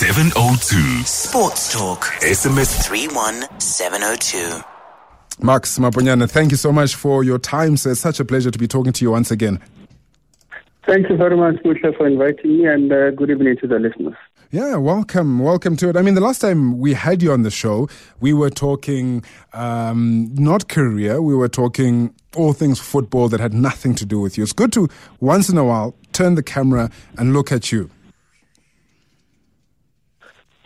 702. Sports Talk. SMS 31702. Marks Maponyane, thank you so much for your time, sir. It's such a pleasure to be talking to you once again. Thank you very much, Musha, for inviting me, and uh, good evening to the listeners. Yeah, welcome, welcome to it. I mean, the last time we had you on the show, we were talking um, not career, we were talking all things football that had nothing to do with you. It's good to once in a while turn the camera and look at you.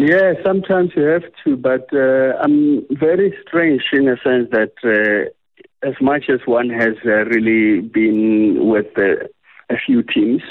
Yeah, sometimes you have to, but uh, I'm very strange in a sense that uh, as much as one has uh, really been with uh, a few teams,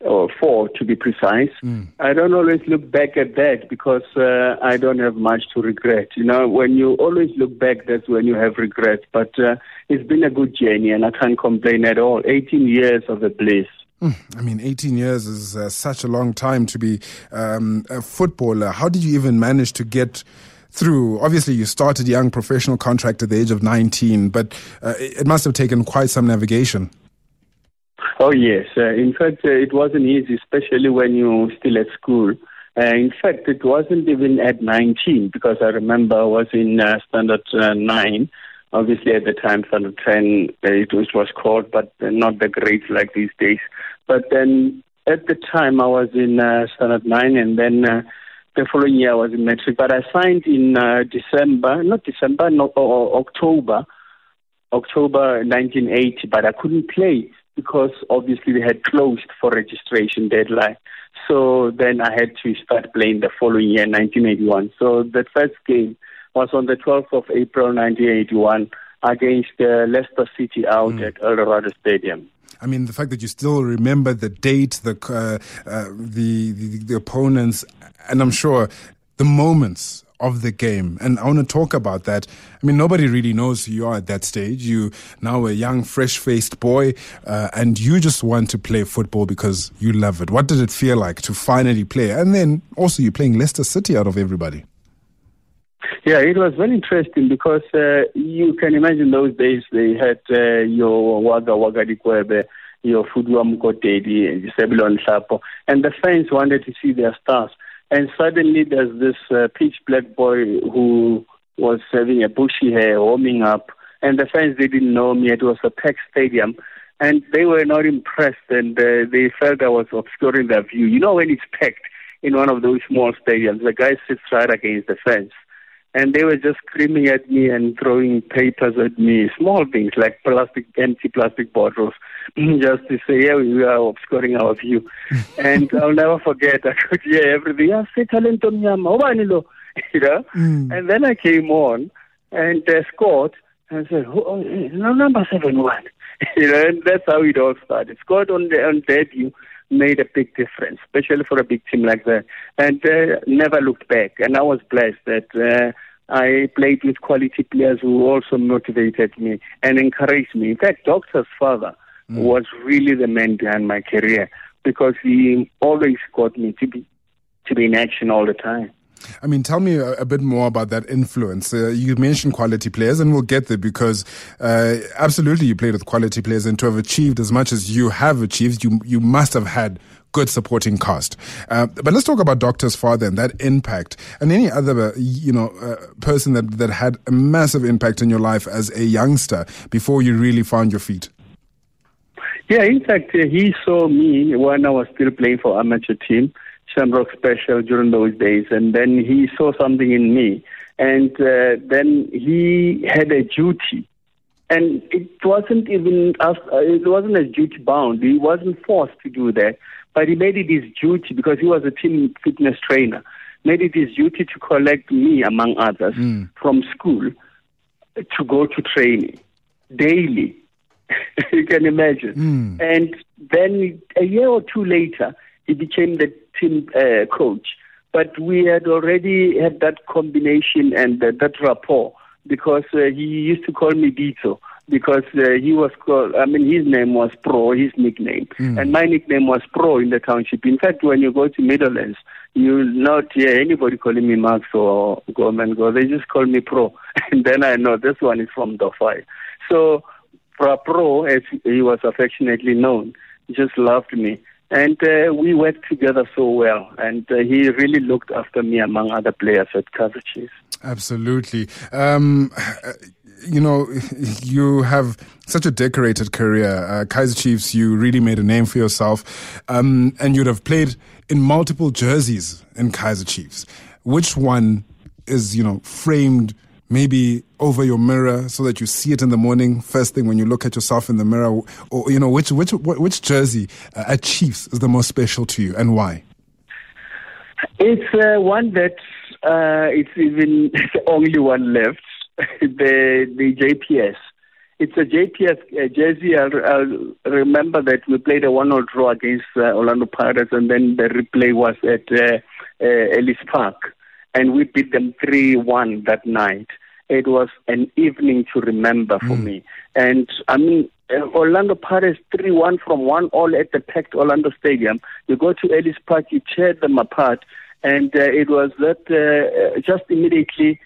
or four to be precise, I don't always look back at that because uh, I don't have much to regret. You know, when you always look back, that's when you have regrets. But uh, it's been a good journey, and I can't complain at all. 18 years of a bliss. I mean, 18 years is uh, such a long time to be um, a footballer. How did you even manage to get through? Obviously, you started young professional contract at the age of 19, but uh, it must have taken quite some navigation. Oh, yes. Uh, in fact, uh, it wasn't easy, especially when you're still at school. Uh, in fact, it wasn't even at 19 because I remember I was in uh, standard uh, 9. Obviously, at the time, standard 10, uh, it was, called, but not the grades like these days. But then at the time, I was in uh, standard 9, and then uh, the following year I was in matric. But I signed in uh, December, not December, no, or October, October 1980, but I couldn't play because obviously they had closed for registration deadline. So then I had to start playing the following year, 1981. So the first game was on the 12th of April, 1981, against uh, Leicester City out at El Dorado Stadium. I mean, the fact that you still remember the date, the uh, uh, the, the the opponents, and I'm sure the moments of the game. And I want to talk about that. I mean, nobody really knows who you are at that stage. You now a young, fresh-faced boy, uh, and you just want to play football because you love it. What did it feel like to finally play? And then also you're playing Leicester City out of everybody. Yeah, it was very interesting because uh, you can imagine those days they had uh, your Waga Waga Dikwebe, your Fudwa Mukotedi, Sebulon and the fans wanted to see their stars. And suddenly there's this uh, pitch black boy who was having a bushy hair, warming up, and the fans they didn't know me. It was a packed stadium, and they were not impressed, and uh, they felt I was obscuring their view. You know when it's packed in one of those small stadiums, the guy sits right against the fence and they were just screaming at me and throwing papers at me, small things like plastic, empty plastic bottles, just to say, yeah, we are obscuring our view. and I'll never forget, I could hear everything. I said, talento mnyama, ubani lo?" you know? And then I came on and uh, scored and said, "Who- oh, no, number seven one. you know, and that's how it all started. Scored on, the, on debut made a big difference, especially for a big team like that. And uh, never looked back. And I was blessed that uh, I played with quality players who also motivated me and encouraged me. In fact, Doctor's father was really the man behind my career because he always got me to be to be in action all the time. I mean, tell me a, a bit more about that influence. Uh, you mentioned quality players, and we'll get there because uh, absolutely you played with quality players, and to have achieved as much as you have achieved, you you must have had good supporting cast. Uh, but let's talk about Doctor's father and that impact, and any other uh, you know uh, person that that had a massive impact in your life as a youngster before you really found your feet. Yeah, in fact, uh, he saw me when I was still playing for amateur team, Shamrock Special during those days, and then he saw something in me, and uh, then he had a duty, and it wasn't even uh, it wasn't a duty bound. He wasn't forced to do that, but he made it his duty because he was a team fitness trainer. Made it his duty to collect me, among others, from school to go to training daily. you can imagine. And then a year or two later, he became the team uh, coach. But we had already had that combination and uh, that rapport because uh, he used to call me Dito because uh, he was called, I mean, his name was Pro, his nickname. And my nickname was Pro in the township. In fact, when you go to Meadowlands, you will not hear anybody calling me Max or Gorman Go. They just call me Pro. And then I know this one is from Dofai. So, Pro, as he was affectionately known, just loved me. And uh, we worked together so well. And uh, he really looked after me among other players at Kaizer Chiefs. Absolutely. Um, you know, you have such a decorated career. Uh, Kaizer Chiefs, you really made a name for yourself. Um, and you'd have played in multiple jerseys in Kaizer Chiefs. Which one is, you know, framed maybe over your mirror so that you see it in the morning first thing when you look at yourself in the mirror or you know which which which jersey uh, at Chiefs is the most special to you and why it's uh, one that uh, it's even the only one left the the JPS. It's a JPS uh, jersey. I, I remember that we played a one-all draw against uh, Orlando Pirates, and then the replay was at uh, uh, Ellis Park, and we beat them three-one that night. It was an evening to remember for mm. me, and I mean. Uh, Orlando Pirates 3-1 from 1 all at the packed Orlando Stadium. You go to Ellis Park, you tear them apart, and uh, it was that uh, just immediately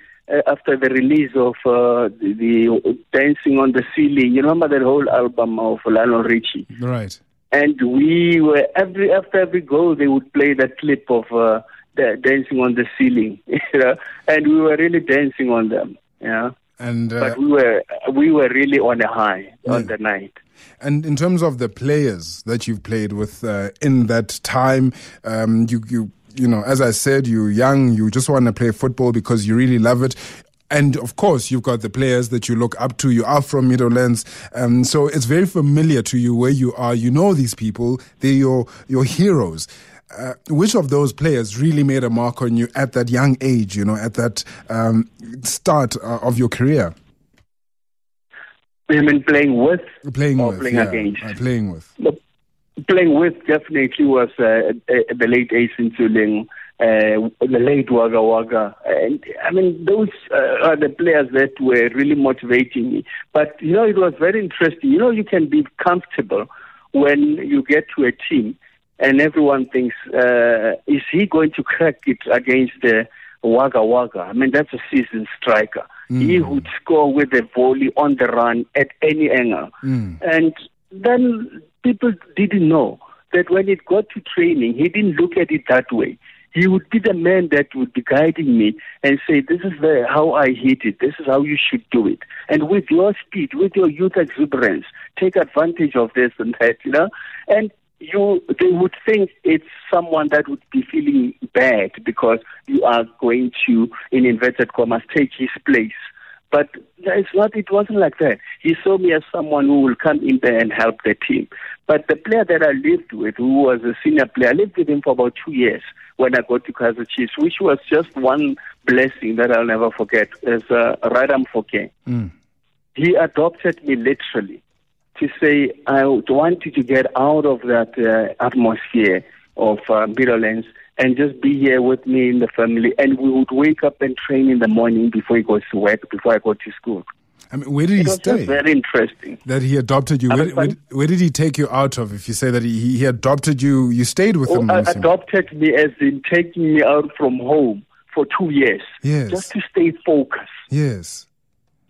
after the release of uh, the, the, Dancing on the Ceiling. You remember that whole album of Lionel Richie? Right. And we were every after every goal they would play that clip of uh, the Dancing on the Ceiling, you know, and we were really dancing on them, yeah. And uh, but we were we were really on a high yeah. on the night. And in terms of the players that you've played with uh, in that time, um, you you you know, as I said, you're young, you just want to play football because you really love it. And of course, you've got the players that you look up to. You are from Meadowlands, um, so it's very familiar to you where you are. You know these people; they're your your heroes. Uh, which of those players really made a mark on you at that young age? You know, at that um, start uh, of your career. You mean playing with, playing with, playing yeah, against, uh, playing with playing with definitely was uh, the late Ace Ntsoelengoe, uh, the late Waga Waga. And I mean, those uh, are the players that were really motivating me. But, you know, it was very interesting. You know, you can be comfortable when you get to a team and everyone thinks, uh, is he going to crack it against the Waga Waga? I mean, that's a seasoned striker. Mm. He would score with a volley on the run at any angle. Mm. And then people didn't know that when it got to training, he didn't look at it that way. He would be the man that would be guiding me and say, This is the, how I hit it. This is how you should do it. And with your speed, with your youth exuberance, take advantage of this and that, you know? And you they would think it's someone that would be feeling bad because you are going to, in inverted commas, take his place. But it's not, it wasn't like that. He saw me as someone who will come in there and help the team. But the player that I lived with, who was a senior player, I lived with him for about two years when I got to Kaizer Chiefs, which was just one blessing that I'll never forget, is uh, Ryder Mofokeng. Mm. He adopted me literally to say, I want you to get out of that uh, atmosphere of uh, and just be here with me in the family. And we would wake up and train in the morning before he goes to work, before I go to school. I mean, where did it he stay? very interesting. That he adopted you. Where, where, where, did he take you out of? If you say that he, he adopted you, you stayed with oh, him. Uh, adopted me as in taking me out from home for two years. Yes. Just to stay focused. Yes.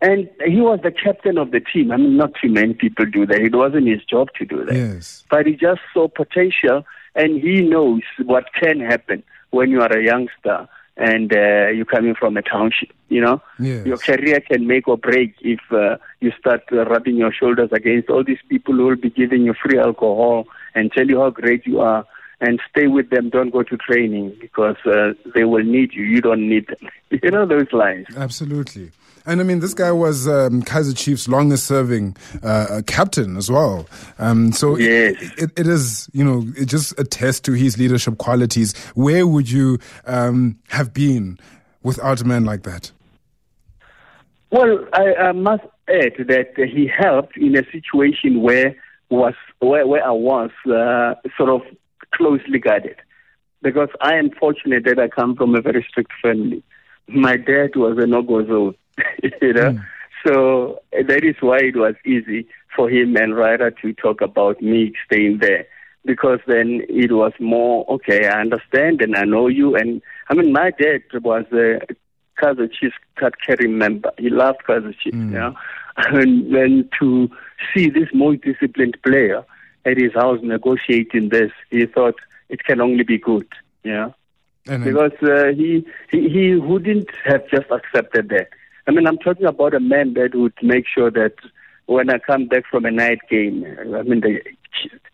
And he was the captain of the team. I mean, not too many people do that. It wasn't his job to do that. Yes. But he just saw potential and he knows what can happen when you are a youngster and uh, you're coming from a township. You know, yes. your career can make or break if uh, you start uh, rubbing your shoulders against all these people who will be giving you free alcohol and tell you how great you are. And stay with them. Don't go to training because uh, they will need you. You don't need them. you know those lines. Absolutely. And I mean, this guy was um, Kaizer Chiefs' longest serving uh, captain as well. Um, so yes. it, it, it is, you know, it just attests to his leadership qualities. Where would you um, have been without a man like that? Well, I, I must add that he helped in a situation where was where, where I was uh, sort of closely guarded, because I am fortunate that I come from a very strict family. My dad was a no-go zone. you know. Mm. So that is why it was easy for him and Ryder to talk about me staying there because then it was more okay. I understand and I know you. And I mean, my dad was a Kaizer Chiefs card carrying member. He loved Kaizer Chiefs, mm. you know. And then to see this more disciplined player at his house negotiating this, he thought it can only be good. Yeah. And because uh, he, he he wouldn't have just accepted that. I mean, I'm talking about a man that would make sure that when I come back from a night game, I mean the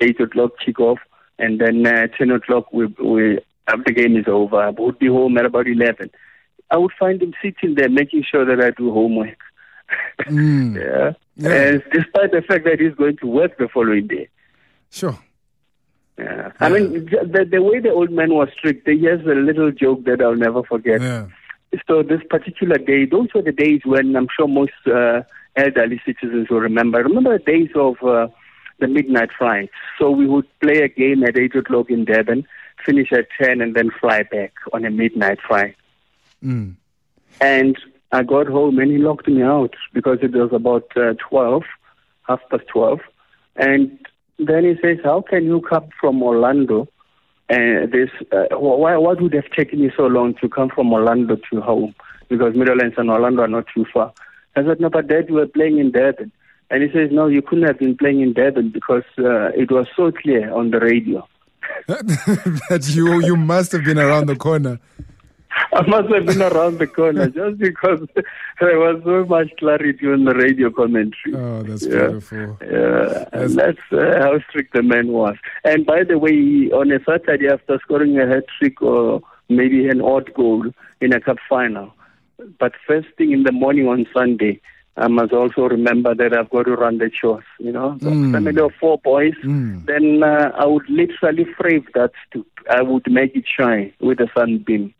eight o'clock kickoff, and then uh, ten o'clock we we after the game is over, I would be home at about eleven. I would find him sitting there making sure that I do homework. Mm. yeah. Yeah. And despite the fact that he's going to work the following day. sure. Yeah. I mean, the, the way the old man was strict, he has a little joke that I'll never forget. Yeah. So this particular day, those were the days when I'm sure most uh, elderly citizens will remember. Remember the days of uh, the midnight flight. So we would play a game at 8 o'clock in Durban, finish at 10, and then fly back on a midnight flight. Mm. And I got home and he locked me out because it was about uh, 12, half past 12. And then he says, How can you come from Orlando? And this, uh, wh- why, what would have taken you so long to come from Orlando to home? Because Meadowlands and Orlando are not too far. I said, No, but Dad, you were playing in Durban. And he says, No, you couldn't have been playing in Durban because uh, it was so clear on the radio. that you you must have been around the corner. I must have been around the corner just because there was so much clarity on the radio commentary. Oh, that's Yeah. beautiful. Yeah, and that's uh, how strict the man was. And by the way, on a Saturday after scoring a hat trick or maybe an odd goal in a cup final, but first thing in the morning on Sunday, I must also remember that I've got to run the chores. You know, so Mm. family of four boys. Mm. Then uh, I would literally frame that stoop. I would make it shine with a sunbeam.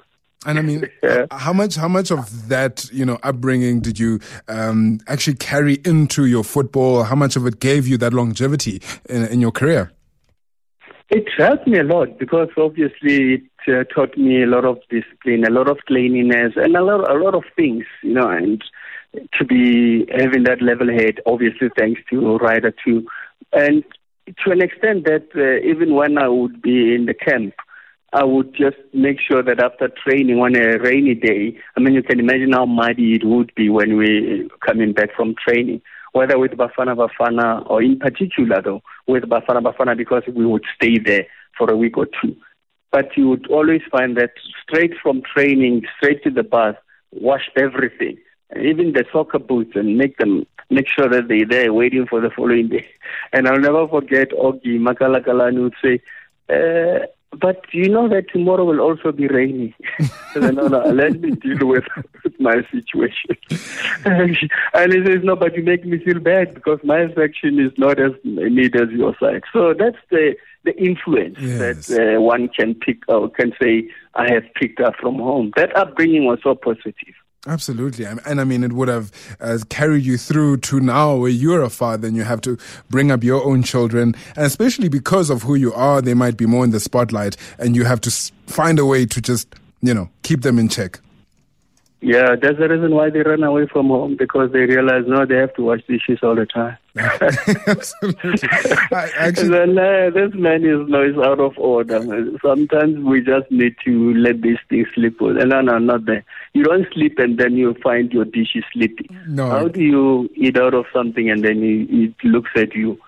And I mean, Yeah. how much how much of that you know upbringing did you um, actually carry into your football? How much of it gave you that longevity in, in your career? It helped me a lot because obviously it uh, taught me a lot of discipline, a lot of cleanliness, and a lot, a lot of things, you know, and to be having that level head, obviously thanks to Ryder too, and to an extent that uh, even when I would be in the camp, I would just make sure that after training on a rainy day, I mean, you can imagine how muddy it would be when we coming back from training, whether with Bafana Bafana or in particular though with Bafana Bafana because we would stay there for a week or two. But you would always find that straight from training, straight to the bus, washed everything, even the soccer boots, and make them make sure that they're there waiting for the following day. And I'll never forget Ogi Makalakalane would say, uh, but you know that tomorrow will also be rainy. No, no, let me deal with, with my situation. and he says, no, but you make me feel bad because my section is not as neat as your side. So that's the the influence Yes. that uh, one can pick or can say I have picked up from home. That upbringing was so positive. Absolutely, and I mean, it would have uh, carried you through to now, where you're a father and you have to bring up your own children, and especially because of who you are, they might be more in the spotlight, and you have to find a way to just, you know, keep them in check. Yeah, that's the reason why they run away from home because they realize no, they have to wash dishes all the time. Absolutely. I, actually, then uh, this man is no, is out of order. Sometimes we just need to let these things slip. And no, no, not there. You don't sleep and then you find your dishes sleeping. No. How do you eat out of something and then he, it looks at you?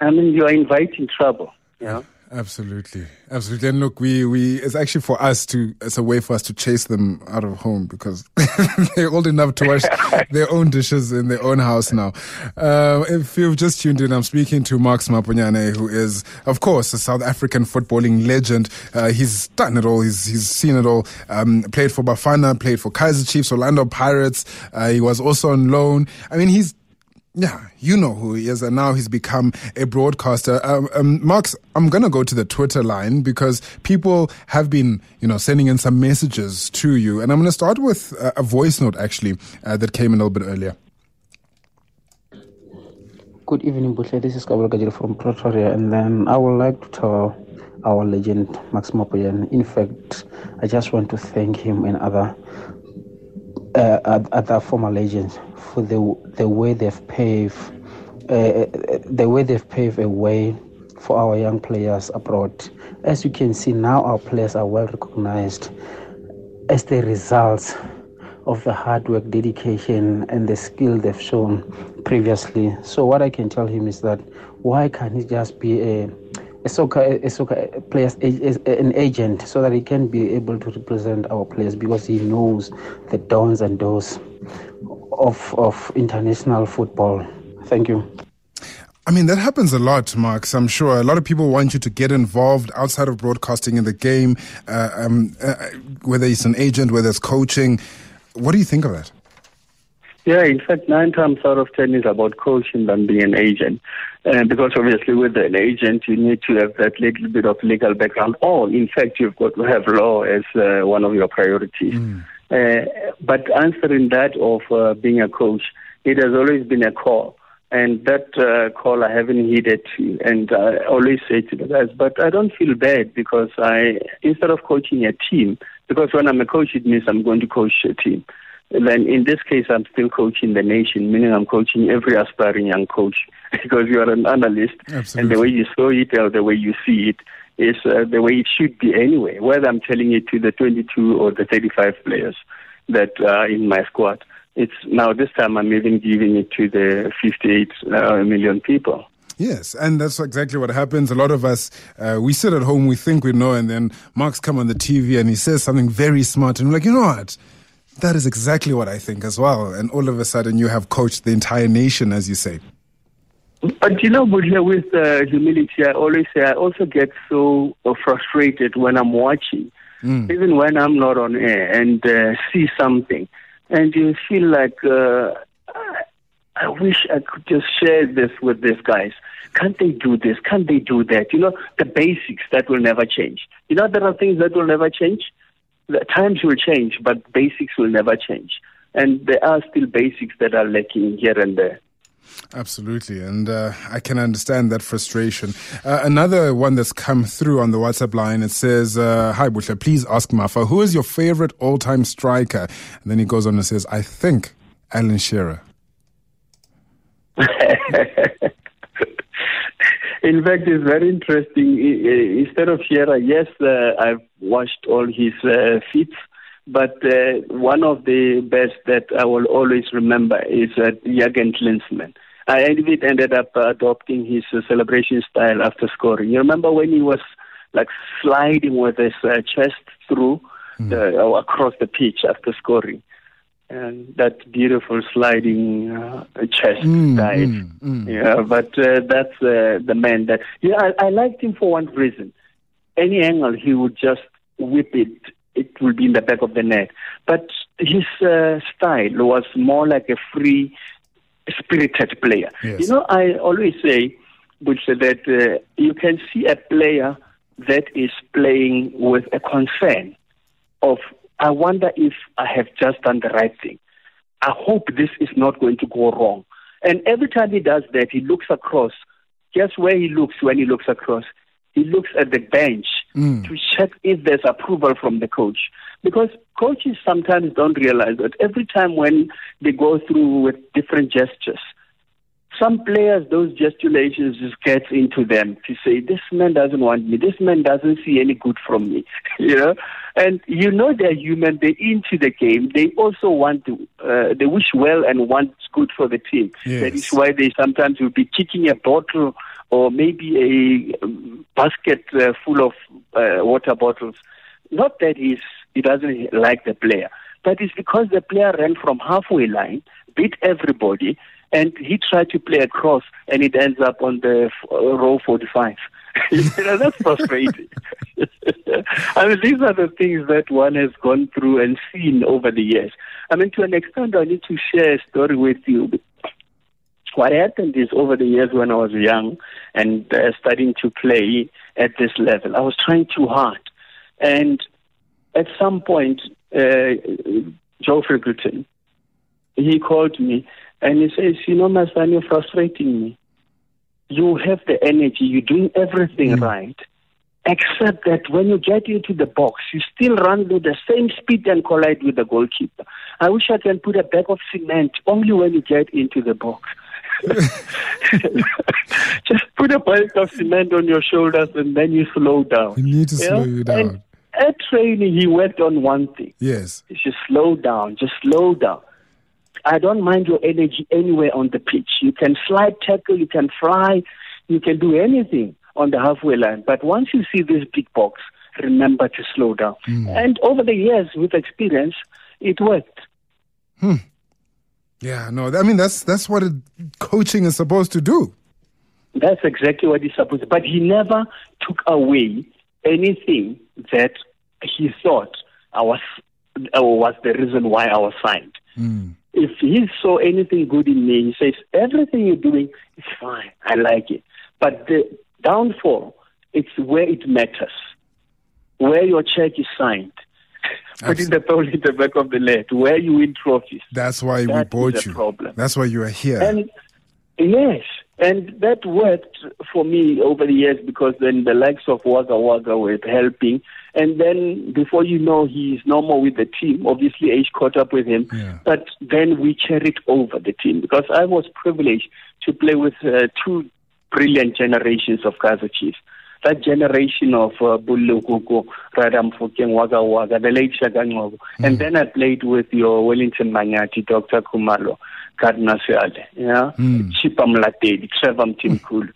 I mean, you are inviting trouble. Yeah. Absolutely, absolutely. And look, we we it's actually for us to it's a way for us to chase them out of home because they're old enough to wash their own dishes in their own house now. Uh, if you've just tuned in, I'm speaking to Marks Maponyane, who is, of course, a South African footballing legend. Uh, he's done it all. He's he's seen it all. Um, played for Bafana, played for Kaizer Chiefs, Orlando Pirates. Uh, he was also on loan. I mean, he's yeah, you know who he is, and now he's become a broadcaster. Um, um, I'm to go to the Twitter line because people have been, you know, sending in some messages to you, and I'm to start with a, a voice note actually uh, that came a little bit earlier. Good evening, Buhle. This is Kabul Gajil from Pretoria, and then I would like to tell our legend Max Mopoyan. In fact, I just want to thank him and other uh, oth- other former legends for the the way they've paved uh, the way they've paved a way for our young players abroad. As you can see now, our players are well recognized as the results of the hard work, dedication, and the skill they've shown previously. So what I can tell him is that why can't he just be a a soccer a soccer players an agent so that he can be able to represent our players because he knows the downs and don'ts of of international football. Thank you. I mean, that happens a lot, Marks. I'm sure a lot of people want you to get involved outside of broadcasting in the game, uh, um, uh, whether it's an agent, whether it's coaching. What do you think of that? Yeah, in fact, nine times out of ten is about coaching than being an agent. Uh, because obviously, with an agent, you need to have that little bit of legal background, or in fact, you've got to have law as uh, one of your priorities. Mm. Uh, but answering that of uh, being a coach, it has always been a call. And that uh, call I haven't heeded, and I always say to the guys, but I don't feel bad because I, instead of coaching a team, because when I'm a coach, it means I'm going to coach a team. Then in this case, I'm still coaching the nation, meaning I'm coaching every aspiring young coach because you are an analyst, Absolutely. and the way you saw it or the way you see it is uh, the way it should be anyway. Whether I'm telling it to the 22 or the 35 players that are in my squad it's now this time I'm even giving it to the 58 uh, million people. Yes, and that's exactly what happens. A lot of us, uh, we sit at home, we think we know, and then Mark's come on the TV and he says something very smart, and we're like, you know what? That is exactly what I think as well. And all of a sudden, you have coached the entire nation, as you say. But you know, but here with uh, humility, I always say I also get so uh, frustrated when I'm watching, mm. even when I'm not on air, and uh, see something and you feel like uh, I wish I could just share this with these guys. Can't they do this? Can't they do that? You know, the basics that will never change. You know, there are things that will never change. The times will change, but basics will never change. And there are still basics that are lacking here and there. Absolutely, and uh, I can understand that frustration. Uh, another one that's come through on the WhatsApp line it says, uh, "Hi Buhle, please ask Mafa who is your favorite all-time striker." And then he goes on and says, "I think Alan Shearer." In fact, it's very interesting. Instead of Shearer, yes, uh, I've watched all his uh, feats. But uh, one of the best that I will always remember is uh, Jürgen Klinsmann. I even ended up adopting his uh, celebration style after scoring. You remember when he was like sliding with his uh, chest through mm. the, uh, across the pitch after scoring? And that beautiful sliding uh, chest mm, dive. Mm, mm. Yeah, but uh, that's uh, the man that. Yeah, I, I liked him for one reason. Any angle, he would just whip it it will be in the back of the net. But his uh, style was more like a free spirited player. Yes. You know, I always say, Butch, that uh, you can see a player that is playing with a concern of, I wonder if I have just done the right thing. I hope this is not going to go wrong. And every time he does that, he looks across. Guess where he looks when he looks across? he looks at the bench mm. to check if there's approval from the coach. Because coaches sometimes don't realize that every time when they go through with different gestures, some players, those gesticulations just get into them to say, this man doesn't want me. This man doesn't see any good from me. you know? And you know they're human. They're into the game. They also want to, uh, they wish well and want good for the team. Yes. That is why they sometimes will be kicking a bottle or maybe a um, basket uh, full of uh, water bottles. Not that he's, he doesn't like the player, but it's because the player ran from halfway line, beat everybody, and he tried to play across, and it ends up on the uh, row 45. you know, that's frustrating. I mean, these are the things that one has gone through and seen over the years. I mean, to an extent, I need to share a story with you what happened is over the years when I was young and uh, starting to play at this level, I was trying too hard. And at some point, uh, Joe Frickleton, he called me and he says, You know, my son, you're frustrating me. You have the energy, you're doing everything mm. right. Except that when you get into the box, you still run with the same speed and collide with the goalkeeper. I wish I can put a bag of cement only when you get into the box. Just put a bag of cement on your shoulders and then you slow down. You need to slow you down. And at training, he worked on one thing. Yes. Just slow down, just slow down. I don't mind your energy anywhere on the pitch. You can slide tackle, you can fly, you can do anything on the halfway line. But once you see this big box, remember to slow down. And over the years, with experience, it worked. Hmm. Yeah, no, I mean that's that's what it, coaching is supposed to do. That's exactly what he's supposed to. But he never took away anything that he thought I was uh, was the reason why I was signed. If he saw anything good in me, he says everything you're doing is fine. I like it. But the downfall, it's where it matters, where your check is signed. Putting the ball in the back of the net, where you win trophies. That's why we That is bought you. problem. That's why you are here. And yes, and that worked for me over the years because then the likes of Wagga Wagga were helping. And then before you know, he's no more with the team. Obviously, age caught up with him. Yeah. But then we carried over the team because I was privileged to play with uh, two brilliant generations of Kaizer Chiefs. That generation of uh, Bulu Kuku, Ryder Mofokeng, Wagga Wagga, the late Shagangogo. And then I played with your Wellington Manyati, Dr. Khumalo, Gardner Seale, yeah? Chipa Mlatedi, Trevor Mtimkulu.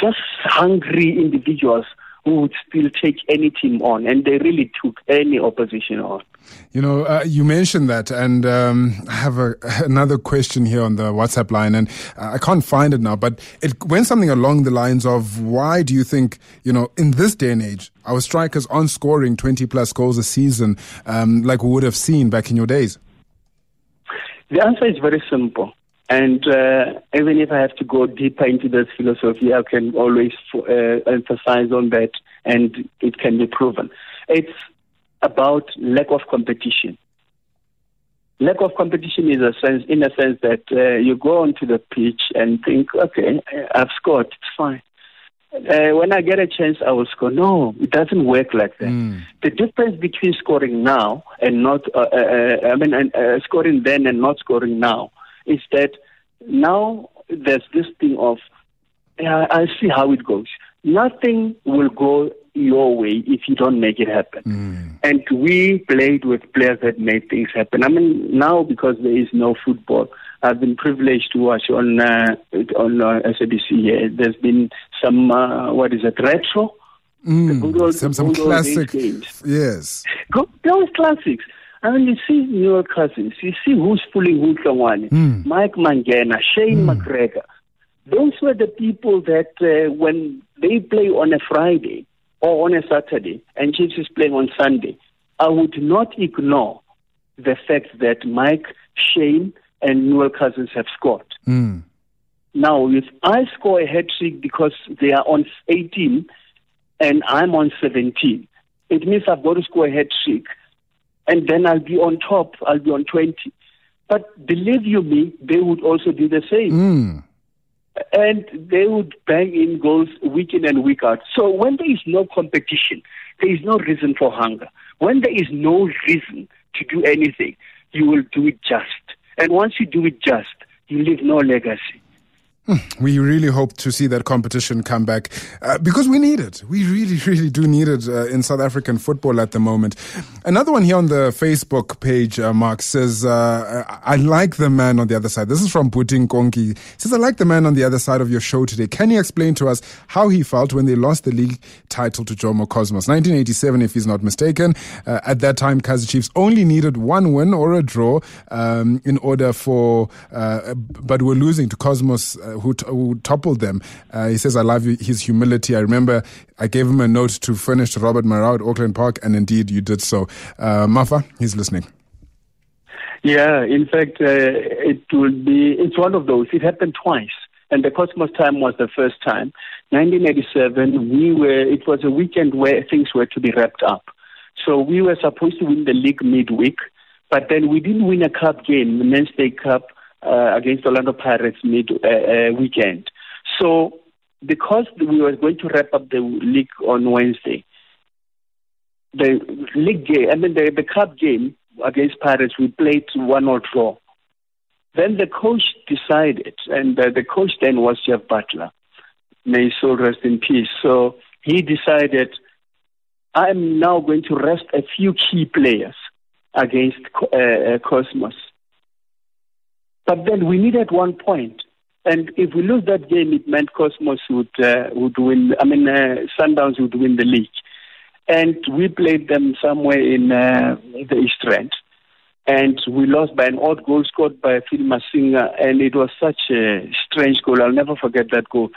Just hungry individuals who would still take any team on, and they really took any opposition on. You know, uh, you mentioned that, and um, I have a, another question here on the WhatsApp line, and I can't find it now, but it went something along the lines of why do you think, you know, in this day and age, our strikers aren't scoring 20 plus goals a season um, like we would have seen back in your days? The answer is very simple. And uh, even if I have to go deeper into this philosophy, I can always uh, emphasize on that, and it can be proven. It's about lack of competition. Lack of competition is a sense, in a sense that uh, you go onto the pitch and think, okay, I've scored, it's fine. Uh, when I get a chance, I will score. No, it doesn't work like that. The difference between scoring now and not, uh, uh, I mean, uh, scoring then and not scoring now is that now there's this thing of, I'll see how it goes. Nothing will go your way if you don't make it happen. And we played with players that made things happen. I mean, now because there is no football, I've been privileged to watch on uh, on uh, SABC here. There's been some, uh, what is it, retro? Good old- Some, some classic, games. yes. Go, those classics. I mean, you see your cousins. You see who's fooling who Tlongwane. Mike Mangena, Shane McGregor. Those were the people that uh, when they play on a Friday or on a Saturday and Chiefs is playing on Sunday, I would not ignore the fact that Mike, Shane, and Noel Cousins have scored. Mm. Now, if I score a hat trick because they are on 18 and I'm on 17, it means I've got to score a hat trick and then I'll be on top, I'll be on 20. But believe you me, they would also do the same. Mm. And they would bang in goals week in and week out. So when there is no competition, there is no reason for hunger. When there is no reason to do anything, you will do it just. And once you do it just, you leave no legacy. We really hope to see that competition come back uh, because we need it. We really, really do need it uh, in South African football at the moment. Another one here on the Facebook page, uh, Mark says, uh, I like the man on the other side. This is from Putin Konki. He says, I like the man on the other side of your show today. Can you explain to us how he felt when they lost the league title to Jomo Cosmos? 1987, if he's not mistaken. Uh, at that time, Kaizer Chiefs only needed one win or a draw um, in order for, uh, but were losing to Cosmos. Who, t- who toppled them. Uh, he says, I love his humility. I remember I gave him a note to finish Robert Marau at Auckland Park, and indeed you did so. Uh, Mafa, he's listening. Yeah, in fact, uh, it will be, it's one of those. It happened twice. And the Cosmos time was the first time. 1987, we were, it was a weekend where things were to be wrapped up. So we were supposed to win the league midweek, but then we didn't win a cup game, the Mainstay Cup, uh, against Orlando Pirates mid uh, uh, weekend. So because we were going to wrap up the league on Wednesday, the league game, I mean the, the cup game against Pirates, we played one or draw. Then the coach decided, and uh, the coach then was Jeff Butler. May his soul rest in peace. So he decided, I'm now going to rest a few key players against uh, uh, Cosmos. But then we needed one point. And if we lose that game, it meant Cosmos would uh, would win. I mean, uh, Sundowns would win the league. And we played them somewhere in uh, the East Rand. And we lost by an odd goal scored by Phil Masinga. And it was such a strange goal. I'll never forget that goal.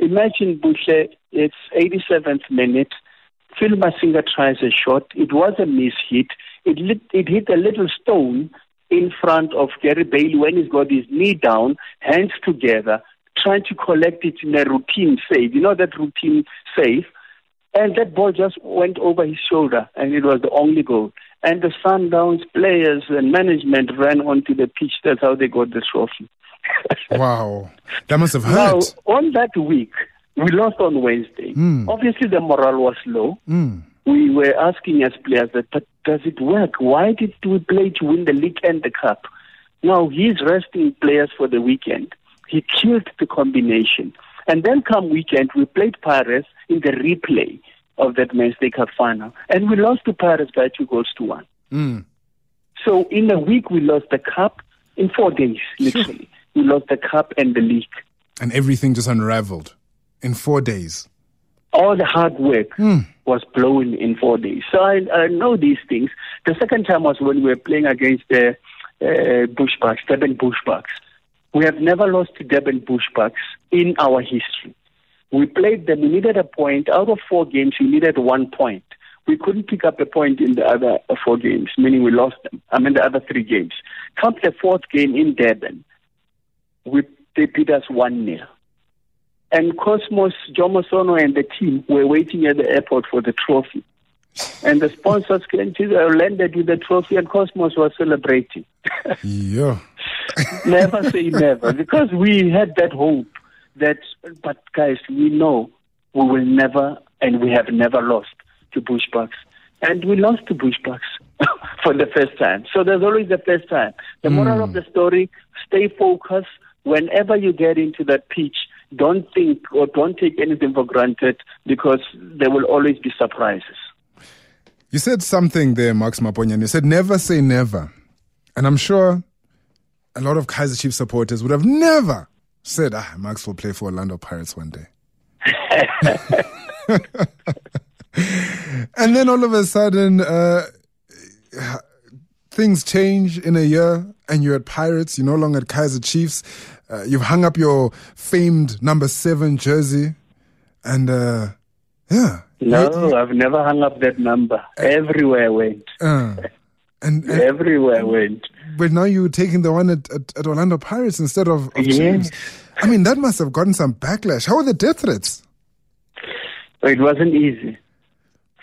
Imagine, Buhle, it's 87th minute. Phil Masinga tries a shot. It was a miss hit. It, lit, it hit a little stone in front of Gary Bailey when he's got his knee down, hands together, trying to collect it in a routine save. You know that routine save? And that ball just went over his shoulder, and it was the only goal. And the Sundowns players and management ran onto the pitch. That's how they got the trophy. wow. That must have hurt. Now, on that week, we lost on Wednesday. Mm. Obviously, the morale was low. Mm. We were asking as players that, but does it work? Why did we play to win the league and the cup? Now he's resting players for the weekend. He killed the combination. And then come weekend, we played Paris in the replay of that men's League Cup final. And we lost to Paris by two goals to one. Mm. So in a week, we lost the cup in four days, literally. we lost the cup and the league. And everything just unraveled in four days. All the hard work Mm. was blown in four days. So I, I know these things. The second time was when we were playing against the uh, Bushbucks, Durban Bushbucks. We have never lost to Durban Bushbucks in our history. We played them. We needed a point. Out of four games, we needed one point. We couldn't pick up a point in the other four games, meaning we lost them. I mean, the other three games. Come the fourth game in Durban, we, they beat us 1 0. And Cosmos, Jomo Sono, and the team were waiting at the airport for the trophy. And the sponsors came to the, landed with the trophy, and Cosmos was celebrating. Yeah. never say never, because we had that hope that, but guys, we know we will never, and we have never lost to Bushbucks. And we lost to Bushbucks for the first time. So there's always the first time. The moral of hmm. the story, stay focused. Whenever you get into that pitch, don't think or don't take anything for granted because there will always be surprises. You said something there, Marks Maponyane. You said never say never. And I'm sure a lot of Kaizer Chiefs supporters would have never said, ah, Max will play for Orlando Pirates one day. and then all of a sudden, uh, things change in a year and you're at Pirates, you're no longer at Kaizer Chiefs. Uh, you've hung up your famed number seven jersey. And uh, yeah. No, I've never hung up that number. Everywhere I went. Uh, and, and Everywhere I went. but now you're taking the one at, at, at Orlando Pirates instead of, of Yes. Chiefs. I mean, that must have gotten some backlash. How were the death threats? It wasn't easy.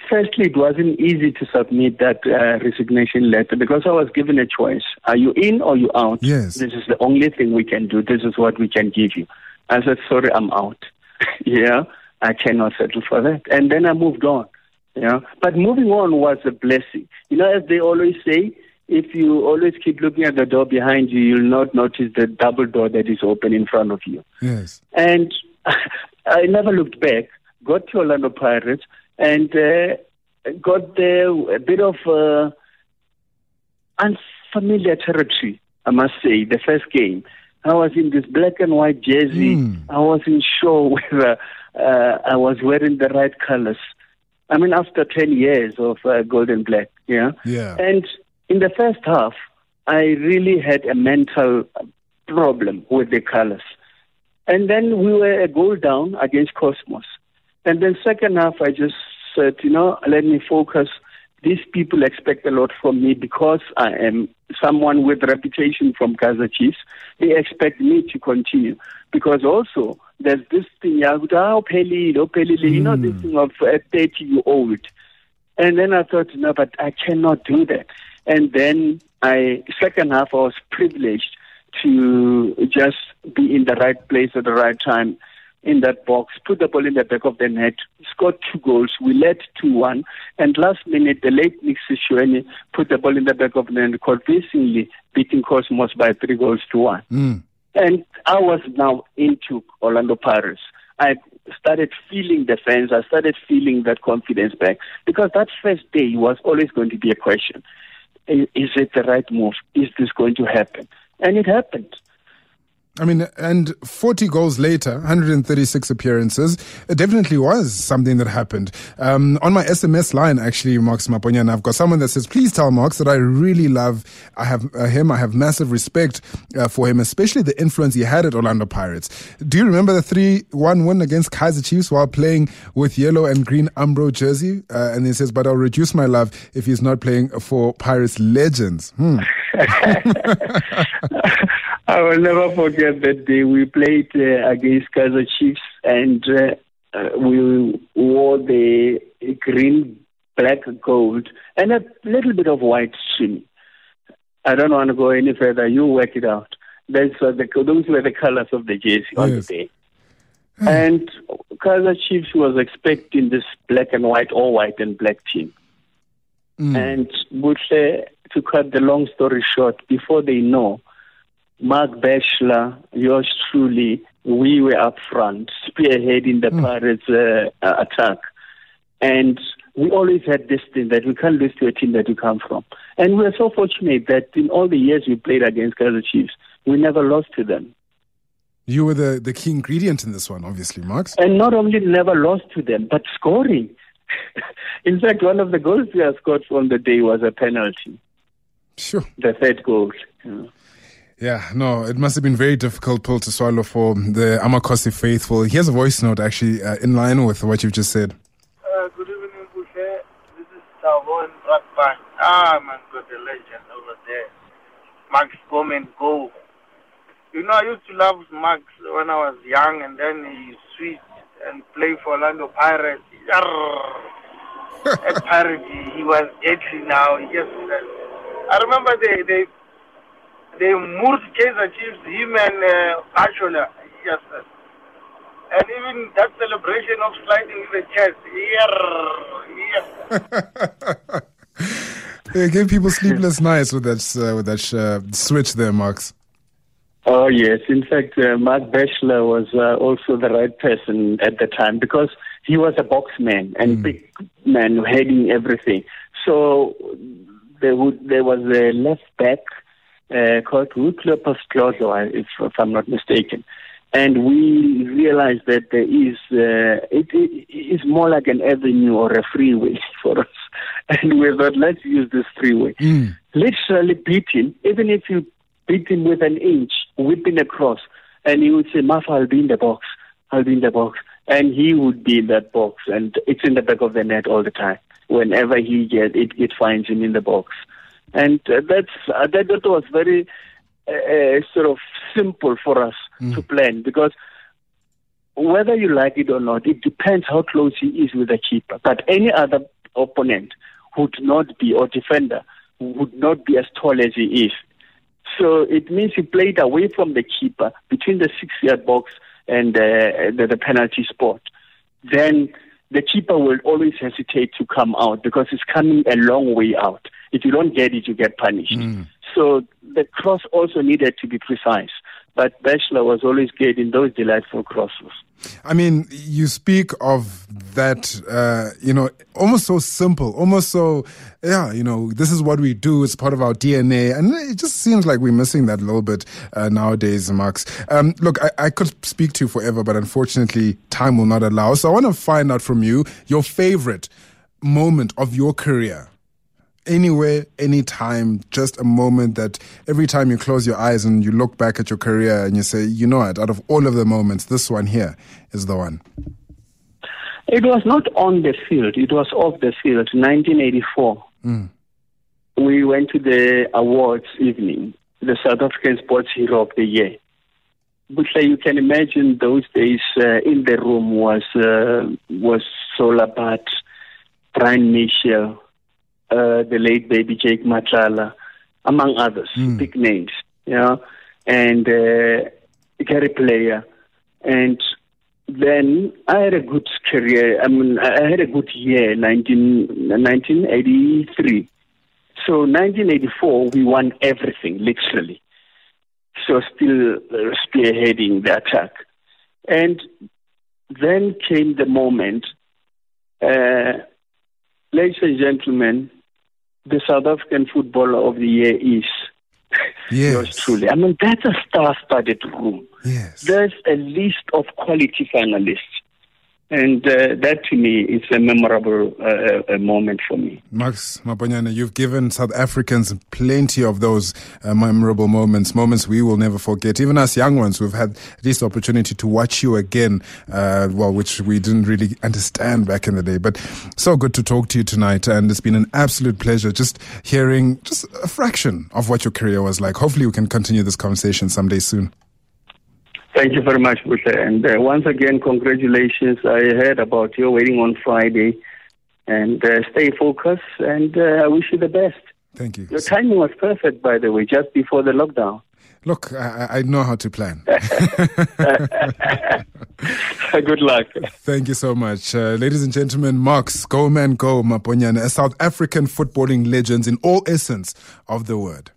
Firstly, it wasn't easy to submit that uh, resignation letter because I was given a choice. Are you in or you out? Yes. This is the only thing we can do. This is what we can give you. I said, sorry, I'm out. yeah, I cannot settle for that. And then I moved on. Yeah, but moving on was a blessing. You know, as they always say, if you always keep looking at the door behind you, you'll not notice the double door that is open in front of you. Yes. And I never looked back. Got to Orlando Pirates and uh, got there a bit of uh, unfamiliar territory, I must say, the first game. I was in this black and white jersey. Mm. I wasn't sure whether uh, I was wearing the right colors. I mean, after 10 years of uh, gold and black, yeah. Yeah. And in the first half, I really had a mental problem with the colors. And then we were a goal down against Cosmos. And then second half, I just said, you know, let me focus. These people expect a lot from me because I am someone with reputation from Kaizer Chiefs. They expect me to continue because also there's this thing, oh, Pelile, oh, Pelile, you know, this hmm. thing of a 30 year old. And then I thought, no, but I cannot do that. And then I, second half, I was privileged to just be in the right place at the right time in that box, put the ball in the back of the net, scored two goals. We led 2 1. And last minute, the late Nick Seshweni put the ball in the back of the net, convincingly beating Cosmos by three goals to one. Mm. And I was now into Orlando Pirates. I started feeling the fans. I started feeling that confidence back because that first day was always going to be a question: Is it the right move? Is this going to happen? And it happened. I mean, and 40 goals later, 136 appearances, it definitely was something that happened. Um, on my SMS line, actually, Marks Maponya, I've got someone that says, please tell Marks that I really love I have uh, him. I have massive respect uh, for him, especially the influence he had at Orlando Pirates. Do you remember the 3-1 win against Kaizer Chiefs while playing with yellow and green Umbro jersey? Uh, and he says, but I'll reduce my love if he's not playing for Pirates legends. Hmm. I will never forget that day we played uh, against Kaizer Chiefs and uh, uh, we wore the green, black, gold, and a little bit of white trim. I don't want to go any further. You work it out. That's uh, the, those were the colors of the jersey yes. on the day. And Kaizer Chiefs was expecting this black and white or white and black team. Mm. And Buhle, to cut the long story short, before they know, Mark Batchelor, yours truly, we were up front, spearheading the mm. Pirates' uh, attack. And we always had this thing that we can't lose to a team that we come from. And we are so fortunate that in all the years we played against Kaizer Chiefs, we never lost to them. You were the, the key ingredient in this one, obviously, Marks. And not only never lost to them, but scoring. in fact, one of the goals we have scored on the day was a penalty. Sure. The third goal. Yeah. Yeah, no, it must have been very difficult pill to swallow for the Amakosi faithful. Here's a voice note actually uh, in line with what you've just said. Uh, good evening, Buhle. This is Tavon Brakpan. Ah, man, got a legend over there. Marks Bowman Go. You know, I used to love Marks when I was young, and then he switched and played for Orlando Pirates. At Pirates, he was deadly now. He just, uh, I remember they, they they moved Kaizer Chiefs, him and uh, Achola, yes, sir. And even that celebration of sliding the chest, yeah, yeah. they gave people sleepless nights with that uh, with that uh, switch there, Marks. Oh yes, in fact, uh, Mark Batchelor was uh, also the right person at the time because he was a box man and mm. big man heading everything. So there would there was a left back uh, called Wycliffe Sklodlo, if, if I'm not mistaken. And we realized that there is, uh, it, it is more like an avenue or a freeway for us. And we thought, let's use this freeway. Mm. Literally beat him, even if you beat him with an inch, whipping across, and he would say, Mafa, I'll be in the box. I'll be in the box. And he would be in that box, and it's in the back of the net all the time. Whenever he gets it, it finds him in the box and uh, that's uh, that, that was very uh, uh, sort of simple for us mm. to plan because whether you like it or not, it depends how close he is with the keeper. But any other opponent would not be, or defender, would not be as tall as he is. So it means he played away from the keeper between the six yard box and uh, the, the penalty spot. Then the keeper will always hesitate to come out because it's coming a long way out. If you don't get it, you get punished. Mm. So the cross also needed to be precise. But Batchelor was always good in those delightful crosses. I mean, you speak of that, uh, you know, almost so simple, almost so, yeah, you know, this is what we do. It's part of our DNA. And it just seems like we're missing that a little bit uh, nowadays, Marks. Um, look, I, I could speak to you forever, but unfortunately, time will not allow. So I want to find out from you your favorite moment of your career anywhere, anytime, just a moment that every time you close your eyes and you look back at your career and you say, you know what, out of all of the moments, this one here is the one? It was not on the field, it was off the field, 1984. Mm. We went to the awards evening, the South African Sports Hero of the Year. But you can imagine those days uh, in the room was uh, was Zola Budd, Brian Mitchell, uh, the late baby Jake Matlala, among others, mm. big names, you know, and uh, Gary Player. And then I had a good career. I mean, I had a good year, 19, 1983. So 1984, we won everything, literally. So still uh, spearheading the attack. And then came the moment, uh, ladies and gentlemen, the South African Footballer of the Year is Yes. yours truly. I mean, that's a star-studded room. Yes. There's a list of quality finalists. And uh, that to me is a memorable uh, uh, moment for me. Marks Maponyane, you've given South Africans plenty of those uh, memorable moments, moments we will never forget. Even us young ones, we've had this opportunity to watch you again, uh, well, which we didn't really understand back in the day. But so good to talk to you tonight, and it's been an absolute pleasure just hearing just a fraction of what your career was like. Hopefully, we can continue this conversation someday soon. Thank you very much, Buhle. And uh, once again, congratulations. I heard about your wedding on Friday. And uh, stay focused, and uh, I wish you the best. Thank you. Your timing was perfect, by the way, just before the lockdown. Look, I, I know how to plan. Good luck. Thank you so much. Uh, ladies and gentlemen, Marks, go man, go, Maponyane, a South African footballing legends in all essence of the word.